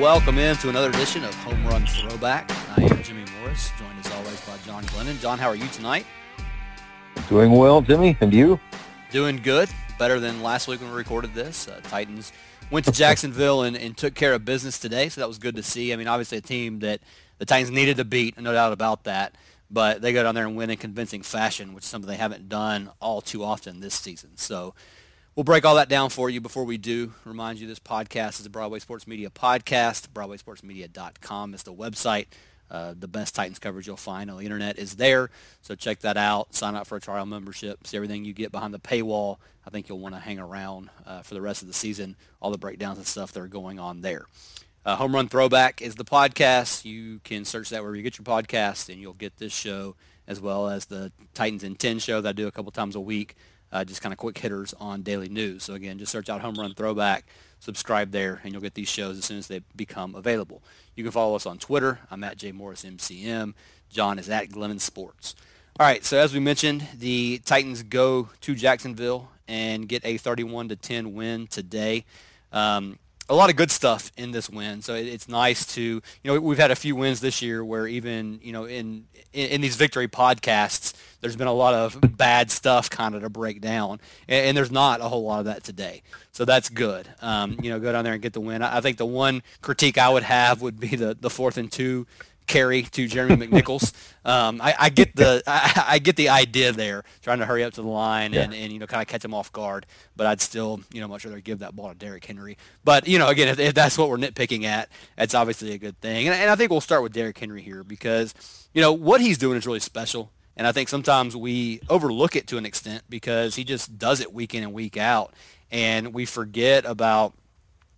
welcome in to another edition of Home Run Throwback. I am Jimmy Morris, joined as always by John Glennon. John, how are you tonight? Doing well, Jimmy, and you? Doing good. Better than last week when we recorded this. Uh, Titans went to Jacksonville and, and took care of business today, so that was good to see. I mean, obviously a team that the Titans needed to beat, no doubt about that. But they go down there and win in convincing fashion, which is something they haven't done all too often this season. So We'll break all that down for you before we do. Remind you this podcast is a Broadway Sports Media podcast. BroadwaySportsMedia.com is the website. Uh, the best Titans coverage you'll find on the internet is there. So check that out. Sign up for a trial membership. See everything you get behind the paywall. I think you'll want to hang around uh, for the rest of the season. All the breakdowns and stuff that are going on there. Uh, Home Run Throwback is the podcast. You can search that wherever you get your podcast, and you'll get this show as well as the Titans in 10 show that I do a couple times a week uh, just kind of quick hitters on daily news. So again, just search out Home Run Throwback, subscribe there, and you'll get these shows as soon as they become available. You can follow us on Twitter. I'm at jmorrismcm. John is at Glennon Sports. All right, so as we mentioned, the Titans go to Jacksonville and get a 31 to 10 win today. Um, a lot of good stuff in this win. So it's nice to, you know, we've had a few wins this year where even, you know, in, in, in these victory podcasts, there's been a lot of bad stuff kind of to break down. And, and, there's not a whole lot of that today. So that's good. Um, you know, go down there and get the win. I, I think the one critique I would have would be the, the fourth and two carry to Jeremy McNichols. Um, I, I, get the I, I, get the idea there, trying to hurry up to the line and, and you know kind of catch him off guard. But I'd still you know much rather give that ball to Derrick Henry. But you know again, if, if that's what we're nitpicking at, that's obviously a good thing. And, and I think we'll start with Derrick Henry here because you know what he's doing is really special. And I think sometimes we overlook it to an extent because he just does it week in and week out, and we forget about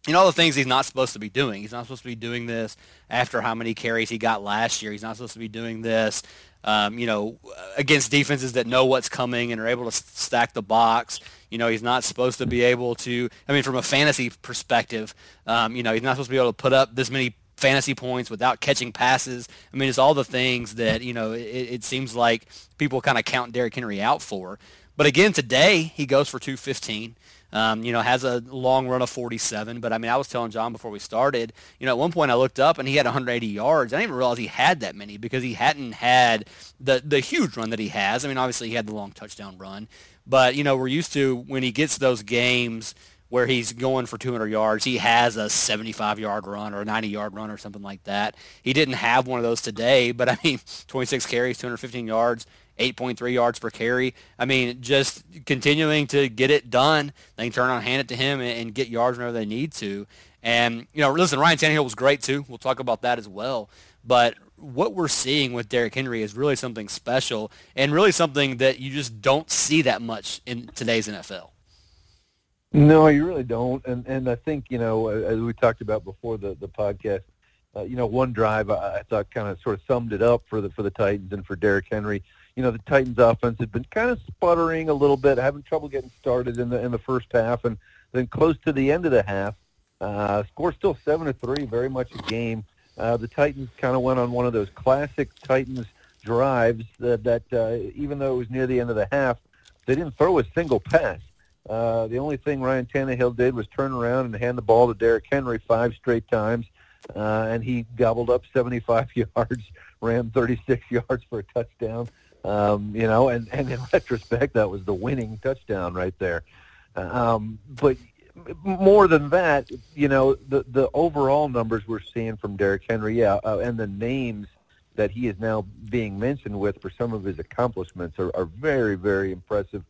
you know all the things he's not supposed to be doing. He's not supposed to be doing this after how many carries he got last year. He's not supposed to be doing this, um, you know, against defenses that know what's coming and are able to stack the box. You know, he's not supposed to be able to. I mean, from a fantasy perspective, um, you know, he's not supposed to be able to put up this many fantasy points without catching passes. I mean, it's all the things that you know. It, it seems like people kind of count Derrick Henry out for. But again, today he goes for 215. Um, you know, has a long run of 47. But I mean, I was telling John before we started, you know, at one point I looked up and he had 180 yards. I didn't even realize he had that many because he hadn't had the the huge run that he has. I mean, obviously he had the long touchdown run, but you know, we're used to when he gets those games where he's going for 200 yards. He has a 75-yard run or a 90-yard run or something like that. He didn't have one of those today, but I mean, 26 carries, 215 yards, 8.3 yards per carry. I mean, just continuing to get it done. They can turn on, hand it to him, and, and get yards whenever they need to. And, you know, listen, Ryan Tannehill was great too. We'll talk about that as well. But what we're seeing with Derrick Henry is really something special and really something that you just don't see that much in today's NFL. No, you really don't. And and I think, you know, as we talked about before the, the podcast, uh, you know, one drive I, I thought kind of sort of summed it up for the for the Titans and for Derrick Henry you know the Titans' offense had been kind of sputtering a little bit, having trouble getting started in the in the first half, and then close to the end of the half, uh, score still seven to three, very much a game. Uh, the Titans kind of went on one of those classic Titans drives that, that uh, even though it was near the end of the half, they didn't throw a single pass. Uh, the only thing Ryan Tannehill did was turn around and hand the ball to Derrick Henry five straight times, uh, and he gobbled up 75 yards, ran 36 yards for a touchdown. Um, you know, and, and in retrospect, that was the winning touchdown right there. Um, but more than that, you know, the the overall numbers we're seeing from Derrick Henry, yeah, uh, and the names that he is now being mentioned with for some of his accomplishments are, are very, very impressive.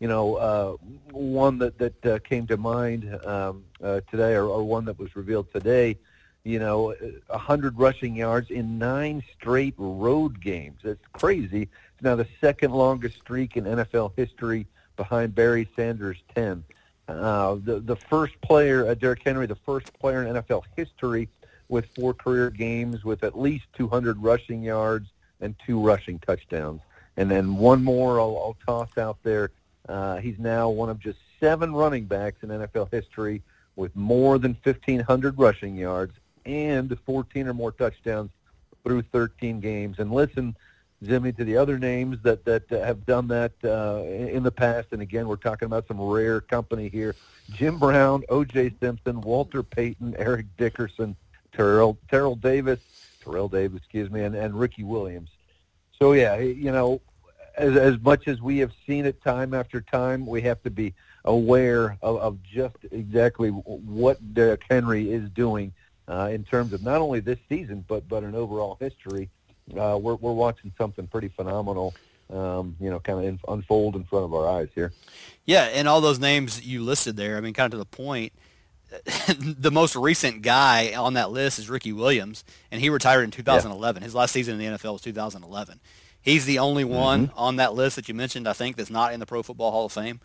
You know, uh, one that that uh, came to mind um, uh, today, or, or one that was revealed today, you know, 100 rushing yards in nine straight road games. That's crazy. Now the second longest streak in NFL history behind Barry Sanders' 10. Uh, the, the first player, uh, Derrick Henry, the first player in NFL history with four career games with at least 200 rushing yards and two rushing touchdowns. And then one more I'll, I'll toss out there. Uh, he's now one of just seven running backs in NFL history with more than 1,500 rushing yards and 14 or more touchdowns through 13 games. And listen, Jimmy, to the other names that that have done that uh, in the past. And again, we're talking about some rare company here: Jim Brown, O.J. Simpson, Walter Payton, Eric Dickerson, Terrell Terrell Davis, Terrell Davis, excuse me, and, and Ricky Williams. So yeah, you know, as as much as we have seen it time after time, we have to be aware of, of just exactly what Derrick Henry is doing uh, in terms of not only this season but but an overall history. Uh, we're we're watching something pretty phenomenal. Um, you know, kind of unfold in front of our eyes here. Yeah, and all those names you listed there, I mean, kind of to the point, the most recent guy on that list is Ricky Williams, and he retired in 2011. Yeah. His last season in the NFL was 2011. He's the only one mm-hmm. on that list that you mentioned, I think, that's not in the Pro Football Hall of Fame.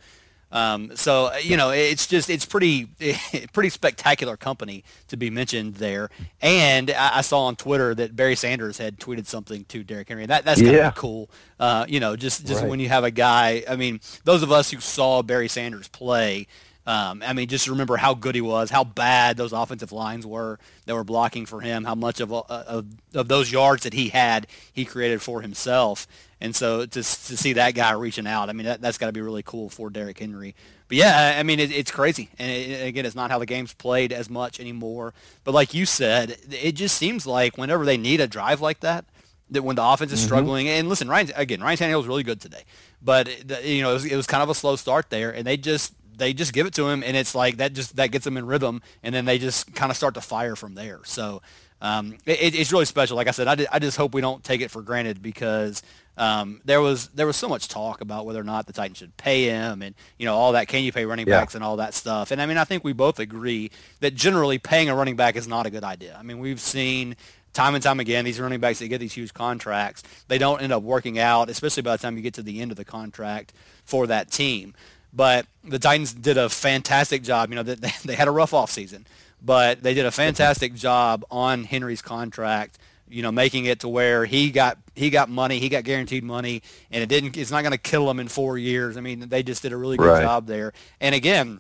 Um, so you know, it's just it's pretty pretty spectacular company to be mentioned there. And I, I, saw on Twitter that Barry Sanders had tweeted something to Derrick Henry. That that's kind yeah. of cool. Uh, you know, just just right. when you have a guy. I mean, those of us who saw Barry Sanders play. Um, I mean, just remember how good he was, how bad those offensive lines were that were blocking for him, how much of, uh, of, of those yards that he had he created for himself. And so to, to see that guy reaching out, I mean, that, that's got to be really cool for Derrick Henry. But yeah, I mean, it, it's crazy. And it, again, it's not how the game's played as much anymore. But like you said, it just seems like whenever they need a drive like that, that when the offense is mm-hmm. struggling, and listen, Ryan again, Ryan Tannehill was really good today, but you know it was, it was kind of a slow start there, and they just they just give it to him, and it's like that just that gets them in rhythm, and then they just kind of start to fire from there. So um, it, it's really special. Like I said, I, I just hope we don't take it for granted because um, there was there was so much talk about whether or not the Titans should pay him, and you know all that. Can you pay running backs yeah. and all that stuff? And I mean, I think we both agree that generally paying a running back is not a good idea. I mean, we've seen time and time again these running backs that get these huge contracts, they don't end up working out, especially by the time you get to the end of the contract for that team. But the Titans did a fantastic job. You know, they, they had a rough offseason, but they did a fantastic job on Henry's contract you know, making it to where he got he got money, he got guaranteed money, and it didn't. It's not going to kill him in four years. I mean, they just did a really good right. job there. And again,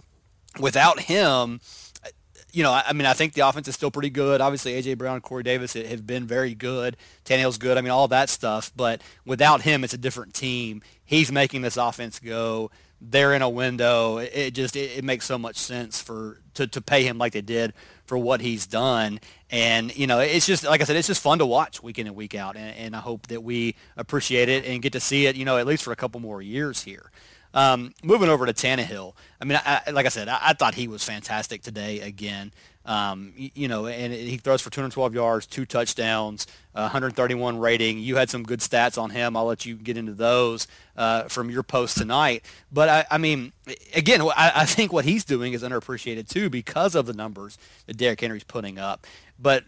without him, you know, I, mean, I think the offense is still pretty good. Obviously, AJ Brown, Corey Davis have been very good. Tannehill's good. I mean, all that stuff. But without him, it's a different team. He's making this offense go they're in a window. It just it, it, makes so much sense for to, to pay him like they did for what he's done. And you know, it's just like I said, it's just fun to watch week in and week out. And, and I hope that we appreciate it and get to see it. You know, at least for a couple more years here. Um, moving over to Tannehill, I mean, I, like I said, I, I, thought he was fantastic today again. Um, you, you, know, and he throws for 212 yards, two touchdowns, uh, 131 rating. You had some good stats on him. I'll let you get into those uh, from your post tonight. But I, mean, again, I, think what he's doing is underappreciated too because of the numbers that Derrick Henry's putting up. But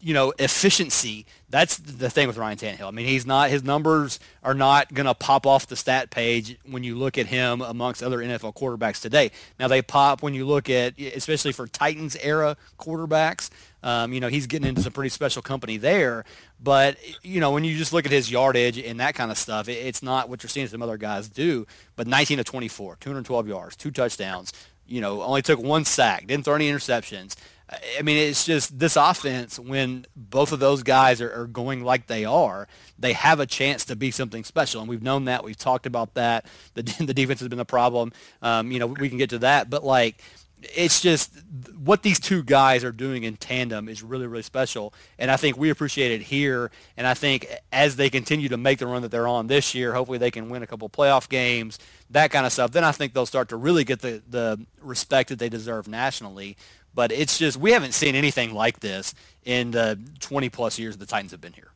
you know, efficiency. That's the thing with Ryan Tannehill. I mean, he's not his numbers are not going to pop off the stat page when you look at him amongst other NFL quarterbacks today. Now they pop when you look at, especially for Titans era quarterbacks. Um, you know, he's getting into some pretty special company there. But, you know, when you just look at his yardage and that kind of stuff, it, it's not what you're seeing some other guys do. But 19 to 24, 212 yards, two touchdowns, you know, only took one sack, didn't throw any interceptions. I mean, it's just this offense, when both of those guys are, are, going like they are, they have a chance to be something special. And we've known that. We've talked about that. The, the defense has been the problem. Um, you know, we can get to that. But, like, it's just what these two guys are doing in tandem is really, really special. And I think we appreciate it here. And I think as they continue to make the run that they're on this year, hopefully they can win a couple playoff games, that kind of stuff. Then I think they'll start to really get the, the respect that they deserve nationally. But it's just we haven't seen anything like this in the 20 plus years the Titans have been here.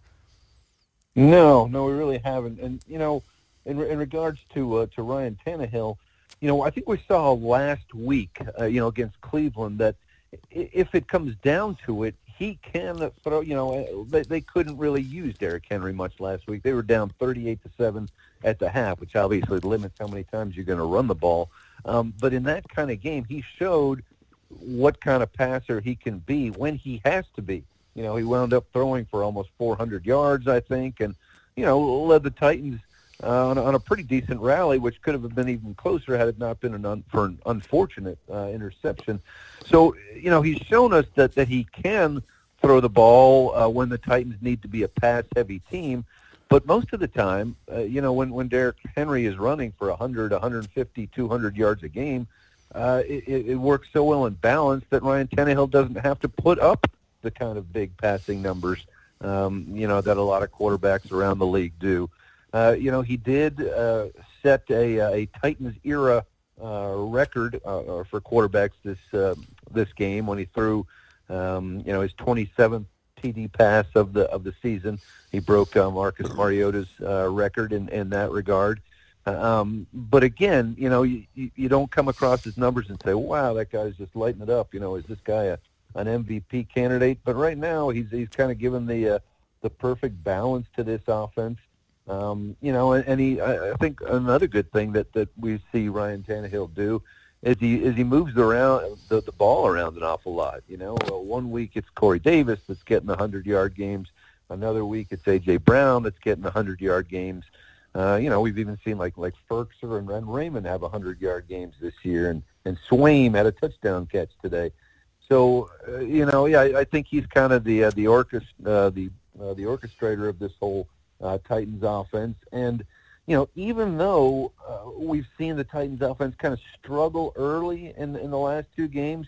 No, no, we really haven't. And you know, in in regards to uh, to Ryan Tannehill, you know, I think we saw last week, uh, you know, against Cleveland that if it comes down to it, he can throw. You know, uh, they, they couldn't really use Derrick Henry much last week. They were down 38 to seven at the half, which obviously limits how many times you're going to run the ball. Um, but in that kind of game, he showed what kind of passer he can be when he has to be. You know, he wound up throwing for almost 400 yards, I think, and you know led the Titans uh, on, a, on, a, pretty decent rally, which could have been even closer had it not been an un, for an unfortunate uh, interception. So, you know, he's shown us that, that he can throw the ball uh, when the Titans need to be a pass-heavy team. But most of the time, uh, you know, when, when Derrick Henry is running for 100, 150, 200 yards a game, it, it works so well in balance that Ryan Tannehill doesn't have to put up the kind of big passing numbers, um, you know, that a lot of quarterbacks around the league do. Uh, you know, he did uh, set a, a Titans era uh, record uh, for quarterbacks this uh, this game when he threw, um, you know, his 27th TD pass of the of the season. He broke uh, Marcus Mariota's uh, record in, in that regard. Um, but again, you know, you, you don't come across his numbers and say, "Wow, that guy's just lighting it up." You know, is this guy a, an MVP candidate? But right now, he's he's kind of given the uh, the perfect balance to this offense. Um, you know, and, and he, I, I think another good thing that that we see Ryan Tannehill do is he is he moves around the, the ball around an awful lot. You know, well, one week it's Corey Davis that's getting the hundred yard games. Another week it's AJ Brown that's getting the hundred yard games. Uh, you know, we've even seen like like Firkser and Ren Raymond have a hundred yard games this year, and and Swaim had a touchdown catch today. So uh, you know, yeah, I, I think he's kind of the uh, the orchest uh, the uh, the orchestrator of this whole uh, Titans offense, and you know, even though uh, we've seen the Titans offense kind of struggle early in in the last two games,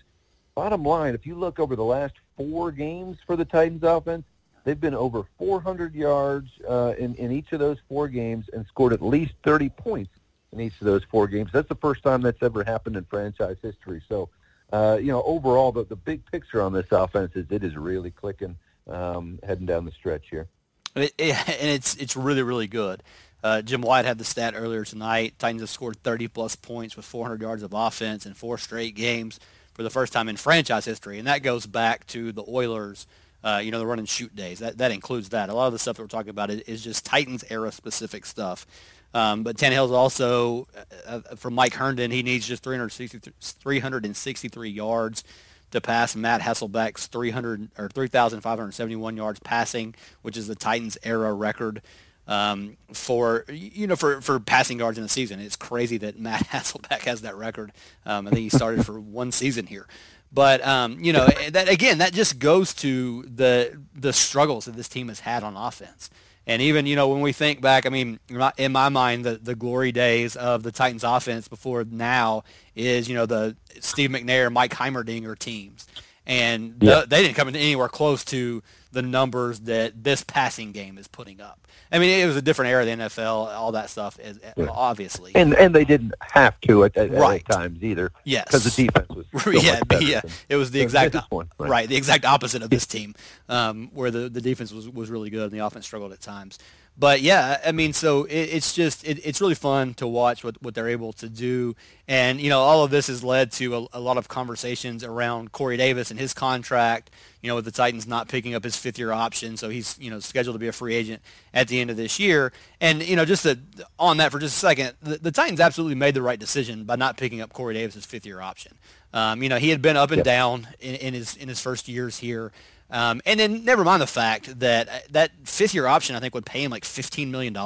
bottom line, if you look over the last four games for the Titans offense, they've been over 400 yards uh, in in each of those four games and scored at least 30 points in each of those four games. That's the first time that's ever happened in franchise history. So, uh, you know, overall, the the big picture on this offense is it is really clicking um, heading down the stretch here. It, it, and it's it's really really good. Uh, Jim Wyatt had the stat earlier tonight. Titans have scored 30 plus points with 400 yards of offense in four straight games for the first time in franchise history, and that goes back to the Oilers. Uh, you know, the run and shoot days. That that includes that. A lot of the stuff that we're talking about is, just Titans era specific stuff. Um, but Tannehill's also, uh, uh from Mike Herndon, he needs just 363 yards to pass Matt Hasselbeck's 300 or 3,571 yards passing, which is the Titans era record um, for you know for, for passing yards in a season. It's crazy that Matt Hasselbeck has that record. Um, I think he started for one season here, but um, you know that again that just goes to the the struggles that this team has had on offense. And even you know when we think back, I mean, in my mind, the, the glory days of the Titans offense before now is you know the Steve McNair, Mike Heimerdinger teams, and yeah. the, they didn't come anywhere close to the numbers that this passing game is putting up. I mean, it was a different era of the NFL, all that stuff, is, yeah. obviously. And and they didn't have to at, at, right. at times either. Yes. Because the defense was so yeah, yeah. Than, it was the exact one, right. right. the exact opposite of this team, um, where the, the defense was, was really good and the offense struggled at times but yeah, I mean, so it, it's just it, it's really fun to watch what, what they're able to do, and you know, all of this has led to a, a, lot of conversations around Corey Davis and his contract. You know, with the Titans not picking up his fifth year option, so he's you know scheduled to be a free agent at the end of this year. And you know, just to, on that for just a second, the, the Titans absolutely made the right decision by not picking up Corey Davis's fifth year option. Um, you know, he had been up and down in, in his in his first years here. Um, and then never mind the fact that uh, that fifth year option I think would pay him like $15 million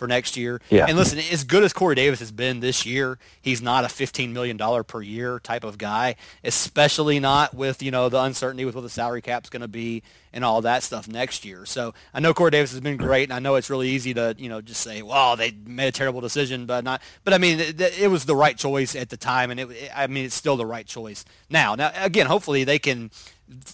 for next year. Yeah. And listen, as good as Corey Davis has been this year, he's not a $15 million per year type of guy, especially not with, you know, the uncertainty with what the salary cap's going to be and all that stuff next year. So I know Corey Davis has been great, and I know it's really easy to, you know, just say, well, they made a terrible decision, but not. But I mean, it, it was the right choice at the time, and it, I mean, it's still the right choice now. Now, again, hopefully they can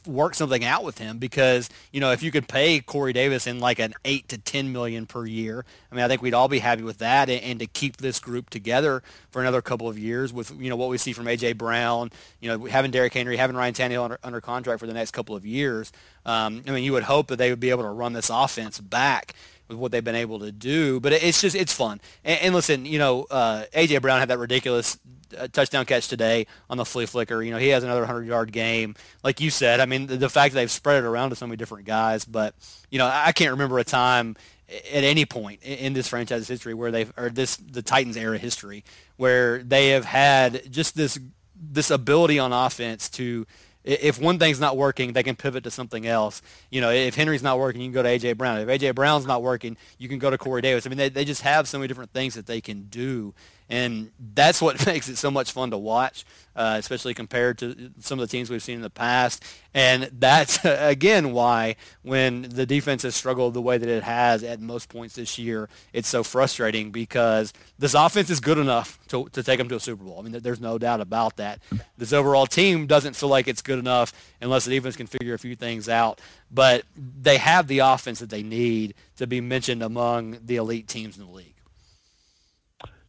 work something out with him because you know if you could pay Corey Davis in like an eight to ten million per year, I mean I think we'd all be happy with that, and, and, to keep this group together for another couple of years with you know what we see from AJ Brown, you know having Derrick Henry, having Ryan Tannehill under, under contract for the next couple of years. Um, I mean you would hope that they would be able to run this offense back with what they've been able to do. But it's just it's fun. And, and listen, you know, uh, AJ Brown had that ridiculous uh, touchdown catch today on the flea flicker. You know, he has another 100-yard game. Like you said, I mean, the, the, fact that they've spread it around to so many different guys. But, you know, I can't remember a time at any point in this franchise history where they've, or this, the Titans era history, where they have had just this, this ability on offense to if one thing's not working, they can pivot to something else. You know, if Henry's not working, you can go to A.J. Brown. If A.J. Brown's not working, you can go to Corey Davis. I mean, they, they just have so many different things that they can do. And that's what makes it so much fun to watch, uh, especially compared to some of the teams we've seen in the past. And that's, again, why when the defense has struggled the way that it has at most points this year, it's so frustrating because this offense is good enough to, to take them to a Super Bowl. I mean, there's no doubt about that. This overall team doesn't feel like it's good enough unless the defense can figure a few things out. But they have the offense that they need to be mentioned among the elite teams in the league.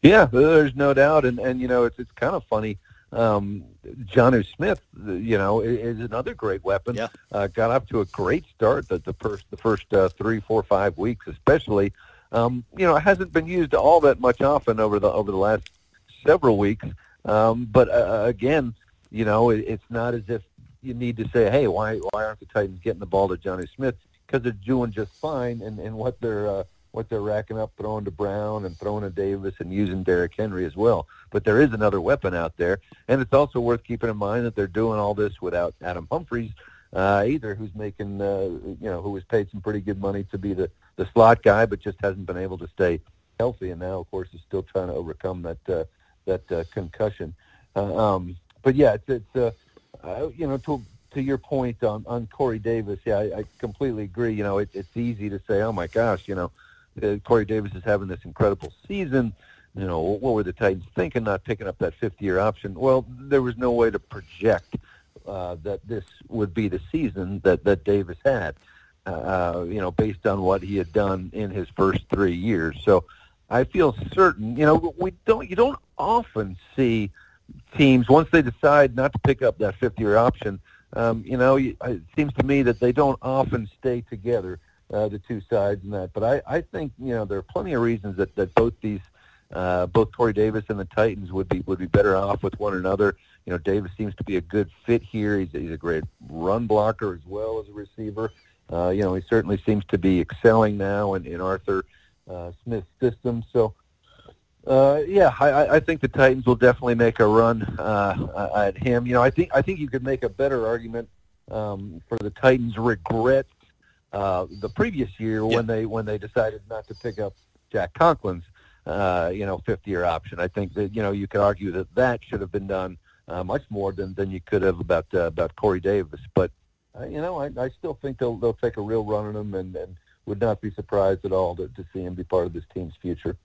Yeah, there's no doubt, and and you know it's it's kind of funny. Um, Jonnu Smith, you know, is another great weapon. Yeah. Uh, got off to a great start the, the first the first uh, three, four, five weeks, especially. Um, you know, it hasn't been used all that much often over the over the last several weeks. Um, but uh, again, you know, it, it's not as if you need to say, hey, why why aren't the Titans getting the ball to Jonnu Smith? Because they're doing just fine, and and what they're uh, what they're racking up, throwing to Brown and throwing to Davis and using Derrick Henry as well. But there is another weapon out there, and it's also worth keeping in mind that they're doing all this without Adam Humphries uh, either, who's making uh, you know who was paid some pretty good money to be the the slot guy, but just hasn't been able to stay healthy, and now of course is still trying to overcome that uh, that uh, concussion. Uh, um, but yeah, it's it's uh, uh, you know to to your point on on Corey Davis, yeah, I, I completely agree. You know, it, it's easy to say, oh my gosh, you know uh, Corey Davis is having this incredible season. You know, what were the Titans thinking not picking up that fifth-year option? Well, there was no way to project uh, that this would be the season that, that Davis had, uh, you know, based on what he had done in his first three years. So I feel certain, you know, we don't, you don't often see teams, once they decide not to pick up that fifth-year option, um, you know, it seems to me that they don't often stay together uh, the two sides and that. But I, I think you know there are plenty of reasons that, that both these uh, both Corey Davis and the Titans would be would be better off with one another. You know, Davis seems to be a good fit here. He's, he's a great run blocker as well as a receiver. Uh, you know, he certainly seems to be excelling now in, in Arthur uh, Smith's system. So, uh, yeah, I, I think the Titans will definitely make a run uh, at him. You know, I think I think you could make a better argument um, for the Titans' regret uh, the previous year when they when they decided not to pick up Jack Conklin's uh, you know fifth year option. I think that you know you could argue that that should have been done uh, much more than, than you could have about uh, about Corey Davis. But uh, you know I, I still think they'll they'll take a real run at him and, and would not be surprised at all to, to see him be part of this team's future.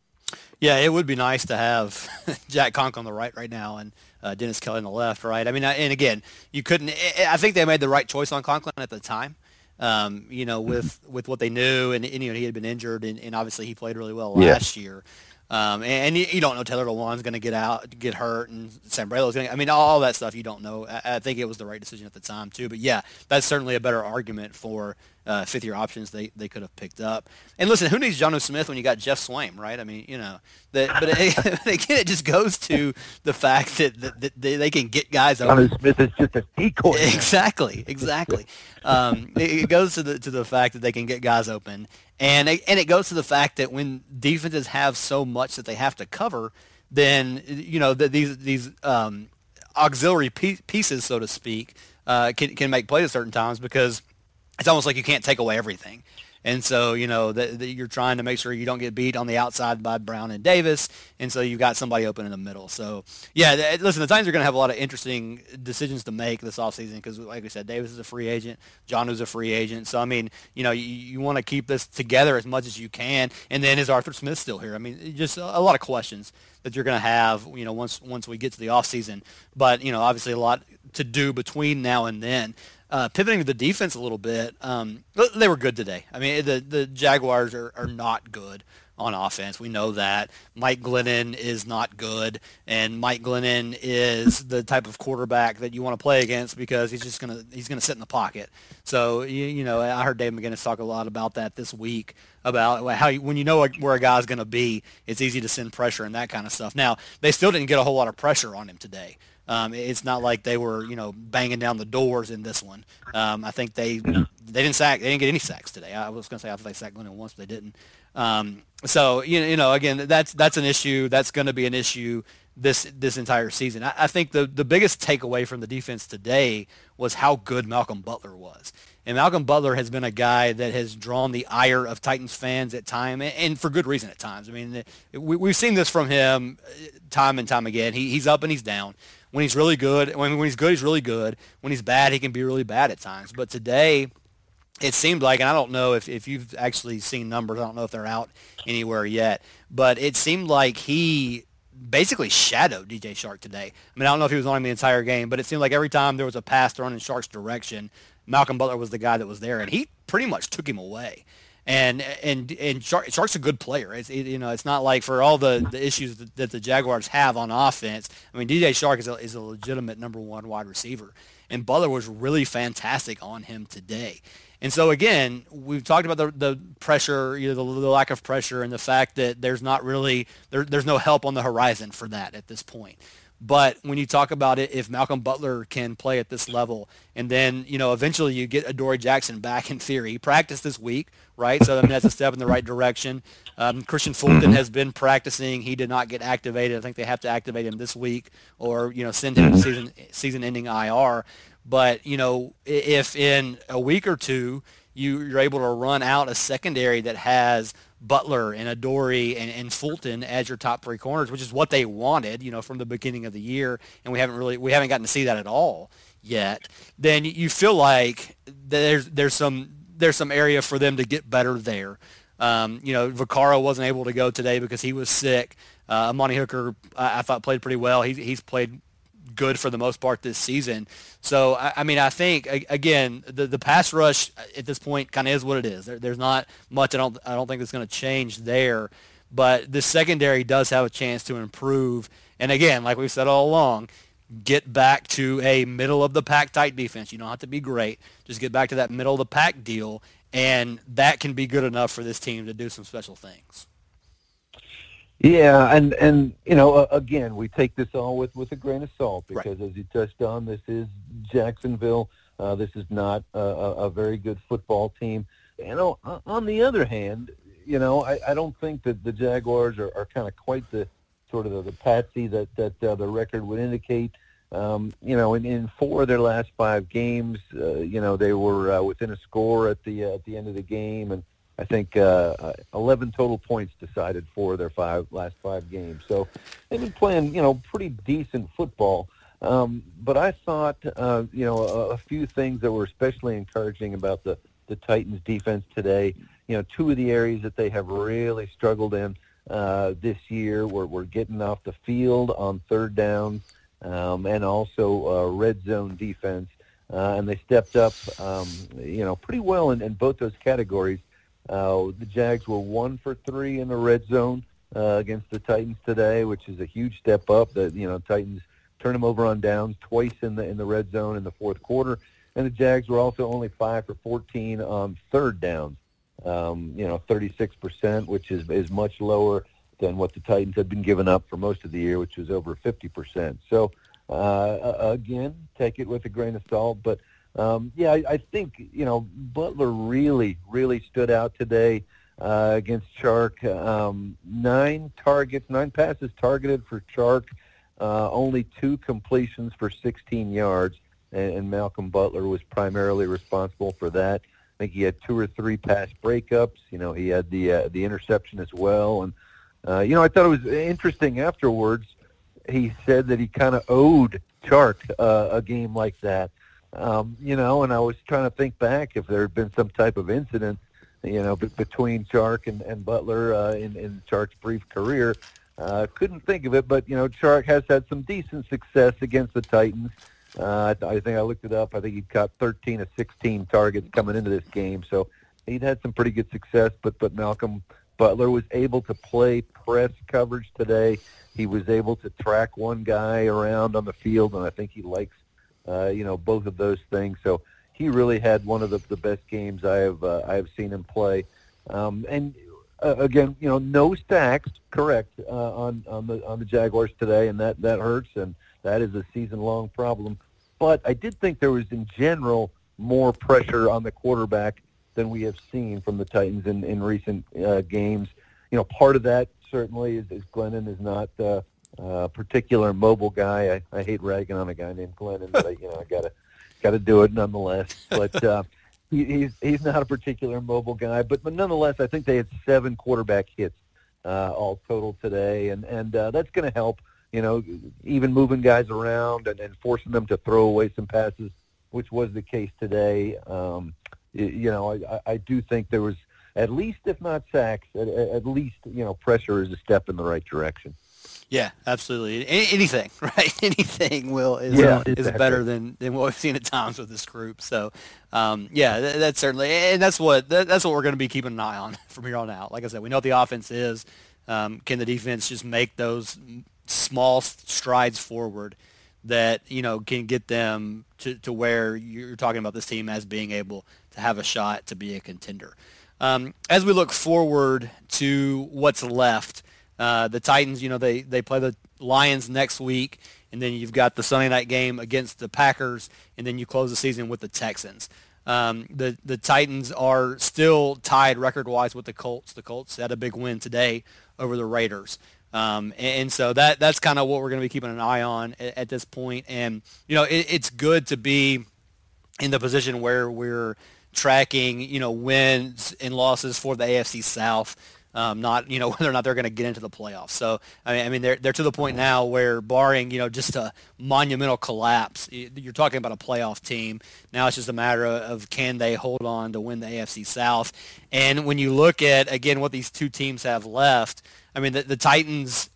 Yeah, it would be nice to have Jack Conk on the right right now and uh, Dennis Kelly on the left, right? I mean, and again, you couldn't. I think they made the right choice on Conklin at the time um, you know, with with what they knew, and, and, you know he had been injured, and, and obviously he played really well last yeah. year. Um, and, and you, don't know Taylor Lewan's going to get out, get hurt, and Sambrailo's going to. I mean, all that stuff you don't know. I, I, think it was the right decision at the time too. But yeah, that's certainly a better argument for uh, fifth year options they, they could have picked up. And listen, who needs Jonnu Smith when you got Geoff Swaim, right? I mean, you know, that, but it, again, it just goes to the fact that, that, that they, they, can get guys. Jonnu Smith is just a decoy. Exactly, exactly. um, it, it goes to the to the fact that they can get guys open, and it, and it goes to the fact that when defenses have so much that they have to cover, then you know that these these um, auxiliary pieces, so to speak, uh, can can make plays at certain times because it's almost like you can't take away everything. And so, you know, that you're trying to make sure you don't get beat on the outside by Brown and Davis. And so you've got somebody open in the middle. So, yeah, th- listen, the Titans are going to have a lot of interesting decisions to make this offseason because, like we said, Davis is a free agent. John is a free agent. So, I mean, you know, you, you want to keep this together as much as you can. And then is Arthur Smith still here? I mean, just a, a lot of questions that you're going to have, you know, once once we get to the offseason. But, you know, obviously a lot to do between now and then. Uh, pivoting to the defense a little bit, um, they were good today. I mean, the the Jaguars are, are not good on offense. We know that Mike Glennon is not good, and Mike Glennon is the type of quarterback that you want to play against because he's just gonna he's gonna sit in the pocket. So you, you know, I heard Dave McGinnis talk a lot about that this week about how you, when you know where a guy's to be, it's easy to send pressure and that kind of stuff. Now they still didn't get a whole lot of pressure on him today. Um, it's not like they were, you know, banging down the doors in this one. Um, I think they they didn't sack. They didn't get any sacks today. I was going to say I thought they sacked Glennon once, but they didn't. Um, so you know, you know, again, that's that's an issue. That's going to be an issue this this entire season. I, I, think the the biggest takeaway from the defense today was how good Malcolm Butler was. And Malcolm Butler has been a guy that has drawn the ire of Titans fans at time, and for good reason at times. I mean, we, have seen this from him time and time again. He, he's up and he's down. When he's really good, when, when he's good, he's really good. When he's bad, he can be really bad at times. But today, it seemed like, and I don't know if, if you've actually seen numbers, I don't know if they're out anywhere yet, but it seemed like he basically shadowed DJ Chark today. I mean, I don't know if he was on him the entire game, but it seemed like every time there was a pass thrown in Chark's direction, Malcolm Butler was the guy that was there, and he pretty much took him away. And and and Chark's a good player. It's it, you know it's not like for all the, the issues that, that, the Jaguars have on offense. I mean DJ Chark is a, is a legitimate number one wide receiver, and Butler was really fantastic on him today. And so again, we've talked about the, the pressure, you know, the, the, lack of pressure, and the fact that there's not really there, there's no help on the horizon for that at this point. But when you talk about it, if Malcolm Butler can play at this level, and then you know eventually you get Adoree Jackson back in theory, he practiced this week, right? So I mean that's a step in the right direction. Um, Kristian Fulton mm-hmm. has been practicing. He did not get activated. I think they have to activate him this week, or you know send him to season season-ending IR. But you know, if in a week or two you, you're able to run out a secondary that has Butler and Adoree and, and Fulton as your top three corners, which is what they wanted, you know, from the beginning of the year, and we haven't really we haven't gotten to see that at all yet. Then you feel like there's there's some there's some area for them to get better there. Um, you know, Vaccaro wasn't able to go today because he was sick. Uh, Amani Hooker, I, I thought played pretty well. He, he's played good for the most part this season. So I, I mean, I think again the the pass rush at this point kind of is what it is. There, there's not much. I don't I don't think that's going to change there. But the secondary does have a chance to improve. And again, like we've said all along, get back to a middle of the pack type defense. You don't have to be great. Just get back to that middle of the pack deal, and that can be good enough for this team to do some special things. Yeah, and and you know, uh, again, we take this all with with a grain of salt because, right. as you touched on, this is Jacksonville. Uh, this is not a, a, very good football team. You know, on the other hand, you know, I, I don't think that the Jaguars are, are kind of quite the sort of the, the patsy that that uh, the record would indicate. Um, you know, in, in four of their last five games, uh, you know, they were uh, within a score at the uh, at the end of the game, and I think uh, uh, 11 total points decided for their five last five games. So they've been playing, you know, pretty decent football. Um, but I thought, uh, you know, a, a few things that were especially encouraging about the the Titans defense today. You know, two of the areas that they have really struggled in uh, this year were, were getting off the field on third down um, and also uh, red zone defense. Uh, and they stepped up, um, you know, pretty well in, in both those categories. Uh, the Jags were one for three in the red zone uh, against the Titans today, which is a huge step up. That you know Titans turned them over on downs twice in the in the red zone in the fourth quarter, and the Jags were also only five for 14 on third downs. Um, you know, 36%, which is is much lower than what the Titans had been giving up for most of the year, which was over 50%. So uh, again, take it with a grain of salt, but um, yeah, I, I think you know Butler really, really stood out today uh, against Chark. Um, nine targets, nine passes targeted for Chark, uh, only two completions for 16 yards, and, and Malcolm Butler was primarily responsible for that. I think he had two or three pass breakups. You know, he had the uh, the interception as well, and uh, you know, I thought it was interesting afterwards. He said that he kind of owed Chark uh, a game like that. Um, you know, and I was trying to think back if there had been some type of incident, you know, b- between Chark and, and Butler uh, in, in Chark's brief career. Uh, couldn't think of it, but, you know, Chark has had some decent success against the Titans. Uh, I, I think I looked it up. I think he caught 13 of 16 targets coming into this game, so he'd had some pretty good success. But but Malcolm Butler was able to play press coverage today. He was able to track one guy around on the field, and I think he likes uh, you know, both of those things. So he really had one of the, the best games I have uh, I have seen him play. Um, and uh, again, you know, no stacks, correct, uh, on on the on the Jaguars today, and that that hurts, and that is a season long problem. But I did think there was, in general, more pressure on the quarterback than we have seen from the Titans in in recent uh, games. You know, part of that certainly is, is Glennon is not uh, uh, particular mobile guy. I, I hate ragging on a guy named Glennon, but I, you know I gotta gotta do it nonetheless. But uh, he, he's he's not a particular mobile guy, but but nonetheless, I think they had seven quarterback hits uh, all total today, and and uh, that's going to help. You know, even moving guys around and, and forcing them to throw away some passes, which was the case today. Um, you know, I, I do think there was at least, if not sacks, at, at least you know, pressure is a step in the right direction. Yeah, absolutely. anything, right? Anything will is yeah, uh, exactly. is better than, than what we've seen at times with this group. So, um, yeah, that, that's certainly, and that's what that, that's what we're going to be keeping an eye on from here on out. Like I said, we know what the offense is. Um, can the defense just make those small strides forward that you know can get them to, to where you're talking about this team as being able to have a shot to be a contender. Um, as we look forward to what's left uh, the Titans, you know, they, they play the Lions next week, and then you've got the Sunday night game against the Packers, and then you close the season with the Texans. Um, the the Titans are still tied record-wise with the Colts. The Colts had a big win today over the Raiders. Um, and, and, so that that's kind of what we're going to be keeping an eye on at, at this point. And you know, it, it's good to be in the position where we're tracking, you know, wins and losses for the AFC South um, not you know whether or not they're going to get into the playoffs. So I mean, I mean they're they're to the point now where barring you know just a monumental collapse, you're talking about a playoff team. Now it's just a matter of can they hold on to win the AFC South. And when you look at again what these two teams have left, I mean the, the Titans.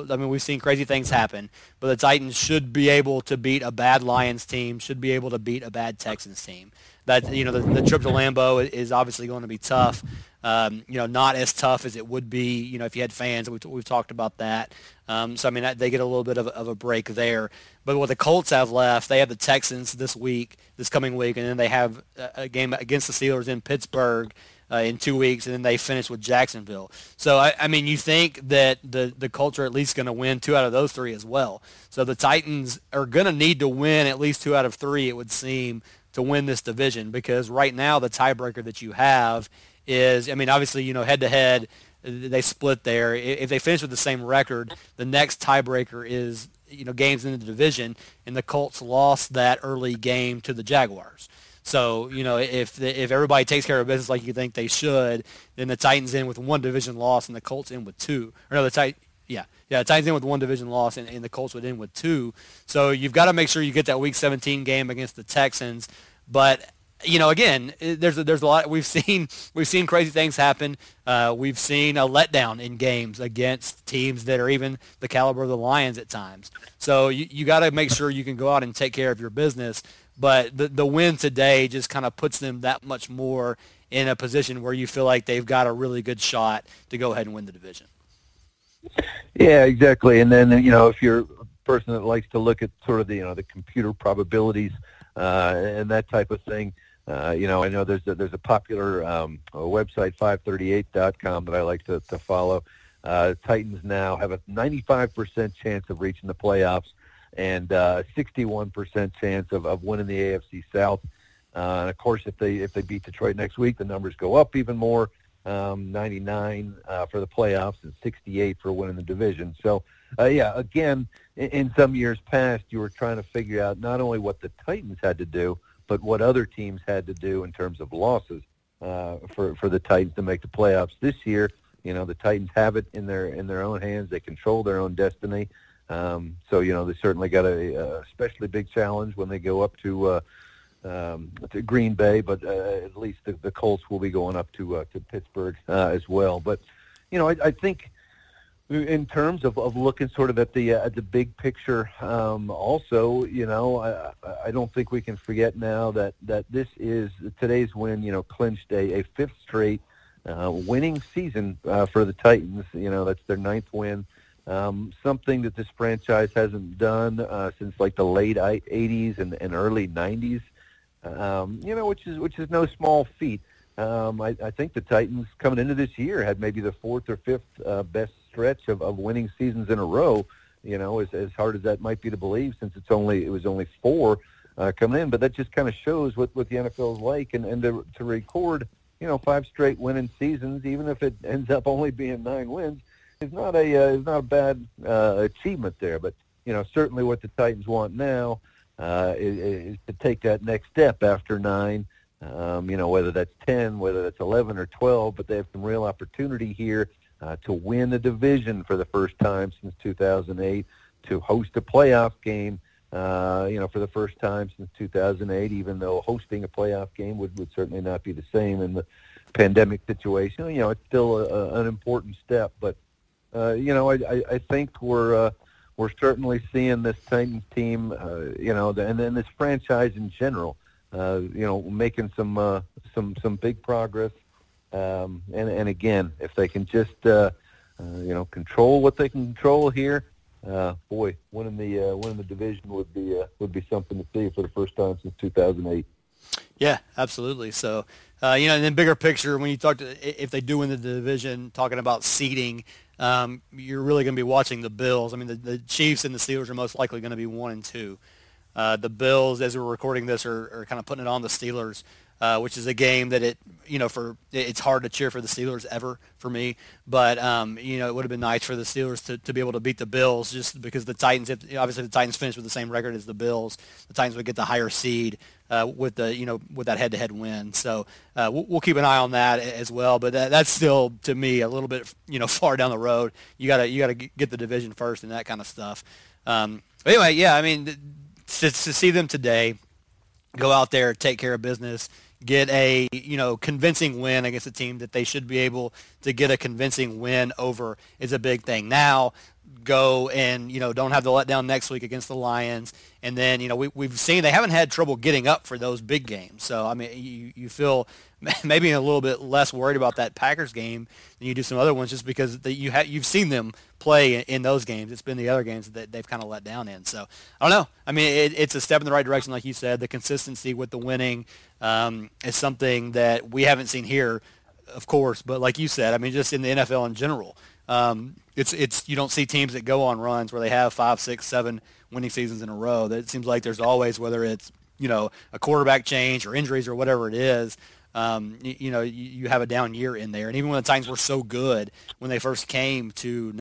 I mean, we've seen crazy things happen, but the Titans should be able to beat a bad Lions team, should be able to beat a bad Texans team. That you know, the, the trip to Lambeau is obviously going to be tough. Um, you know, not as tough as it would be, you know, if you had fans. We've, we've talked about that. Um, so, I mean, they get a little bit of, of a break there. But what the Colts have left, they have the Texans this week, this coming week, and then they have a game against the Steelers in Pittsburgh uh, in two weeks, and then they finish with Jacksonville. So, I, I mean, you think that the, the Colts are at least going to win two out of those three as well. So the Titans are going to need to win at least two out of three, it would seem, to win this division because right now the tiebreaker that you have – is, I mean, obviously, you know, head to head, they split there. If they finish with the same record, the next tiebreaker is, you know, games in the division, and the Colts lost that early game to the Jaguars. So, you know, if if everybody takes care of business like you think they should, then the Titans in with one division loss and the Colts in with two. Or no, the Titans, yeah, yeah, the Titans in with one division loss and, and the Colts would end with two. So you've got to make sure you get that Week 17 game against the Texans. But you know, again, there's a, there's a lot we've seen we've seen crazy things happen. Uh, we've seen a letdown in games against teams that are even the caliber of the Lions at times. So you you got to make sure you can go out and take care of your business. But the the win today just kind of puts them that much more in a position where you feel like they've got a really good shot to go ahead and win the division. Yeah, exactly. And then you know, if you're a person that likes to look at sort of the you know the computer probabilities uh, and that type of thing uh, you know, I know there's a, there's a popular um, website, 538.com, that I like to, to follow. Uh, Titans now have a 95% chance of reaching the playoffs and uh, 61% chance of, of winning the AFC South. Uh, and of course, if they if they beat Detroit next week, the numbers go up even more. Um, 99 uh, for the playoffs and 68 for winning the division. So, uh, yeah, again, in, in some years past, you were trying to figure out not only what the Titans had to do, but what other teams had to do in terms of losses uh, for for the Titans to make the playoffs this year. You know, the Titans have it in their in their own hands. They control their own destiny. Um, so you know, they certainly got a, a especially big challenge when they go up to. Uh, um, to Green Bay, but uh, at least the, the Colts will be going up to uh, to Pittsburgh uh, as well. But you know, I, I think in terms of, of looking sort of at the uh, at the big picture, um, also, you know, I, I don't think we can forget now that, that this is today's win. You know, clinched a, a fifth straight uh, winning season uh, for the Titans. You know, that's their ninth win. Um, something that this franchise hasn't done uh, since like the late '80s and, and early '90s. Um, you know, which is which is no small feat. Um, I, I think the Titans coming into this year had maybe the fourth or fifth uh, best stretch of, of winning seasons in a row. You know, as, as hard as that might be to believe, since it's only it was only four uh, coming in, but that just kind of shows what what the NFL is like, and and to, to record you know five straight winning seasons, even if it ends up only being nine wins, is not a uh, not a bad uh, achievement there. But you know, certainly what the Titans want now uh, is, is to take that next step after nine Um, you know, whether that's 10, whether that's 11 or 12, but they have some real opportunity here uh, to win the division for the first time since 2008, to host a playoff game, uh, you know, for the first time since 2008, even though hosting a playoff game would, would certainly not be the same in the pandemic situation. You know, it's still a, a, an important step, but, uh, you know, I, I, I think we're, uh, we're certainly seeing this Titans team, uh, you know, and then this franchise in general, uh, you know, making some uh, some some big progress. Um, and and again, if they can just uh, uh, you know control what they can control here, uh, boy, winning the uh, winning the division would be uh, would be something to see for the first time since 2008. Yeah, absolutely. So, uh, you know, and then bigger picture, when you talk to if they do win the division, talking about seeding, um, you're really going to be watching the Bills. I mean, the, the Chiefs and the Steelers are most likely going to be one and two. Uh, the Bills, as we're recording this, are, are kind of putting it on the Steelers, uh, which is a game that it, you know, for it's hard to cheer for the Steelers ever for me. But um, you know, it would have been nice for the Steelers to, to be able to beat the Bills, just because the Titans, if, obviously, the Titans finished with the same record as the Bills. The Titans would get the higher seed uh, with the, you know, with that head-to-head win. So uh, we'll, we'll, keep an eye on that as well. But that, that's still, to me, a little bit, you know, far down the road. You gotta you gotta get the division first and that kind of stuff. Um, anyway, yeah, I mean to, to see them today go out there, take care of business, get a you know convincing win against a team that they should be able to get a convincing win over is a big thing. Now go and you know don't have the letdown next week against the Lions, and then you know we, we've seen they haven't had trouble getting up for those big games. So I mean you you feel maybe a little bit less worried about that Packers game than you do some other ones, just because you ha- you've seen them play in, in, those games. It's been the other games that they've kind of let down in. So I don't know. I mean, it, it's a step in the right direction, like you said. The consistency with the winning um, is something that we haven't seen here, of course. But like you said, I mean, just in the NFL in general, um, it's it's you don't see teams that go on runs where they have five, six, seven winning seasons in a row. That it seems like there's always whether it's you know a quarterback change or injuries or whatever it is um, you, you, know, you, you, have a down year in there. And even when the Titans were so good when they first came to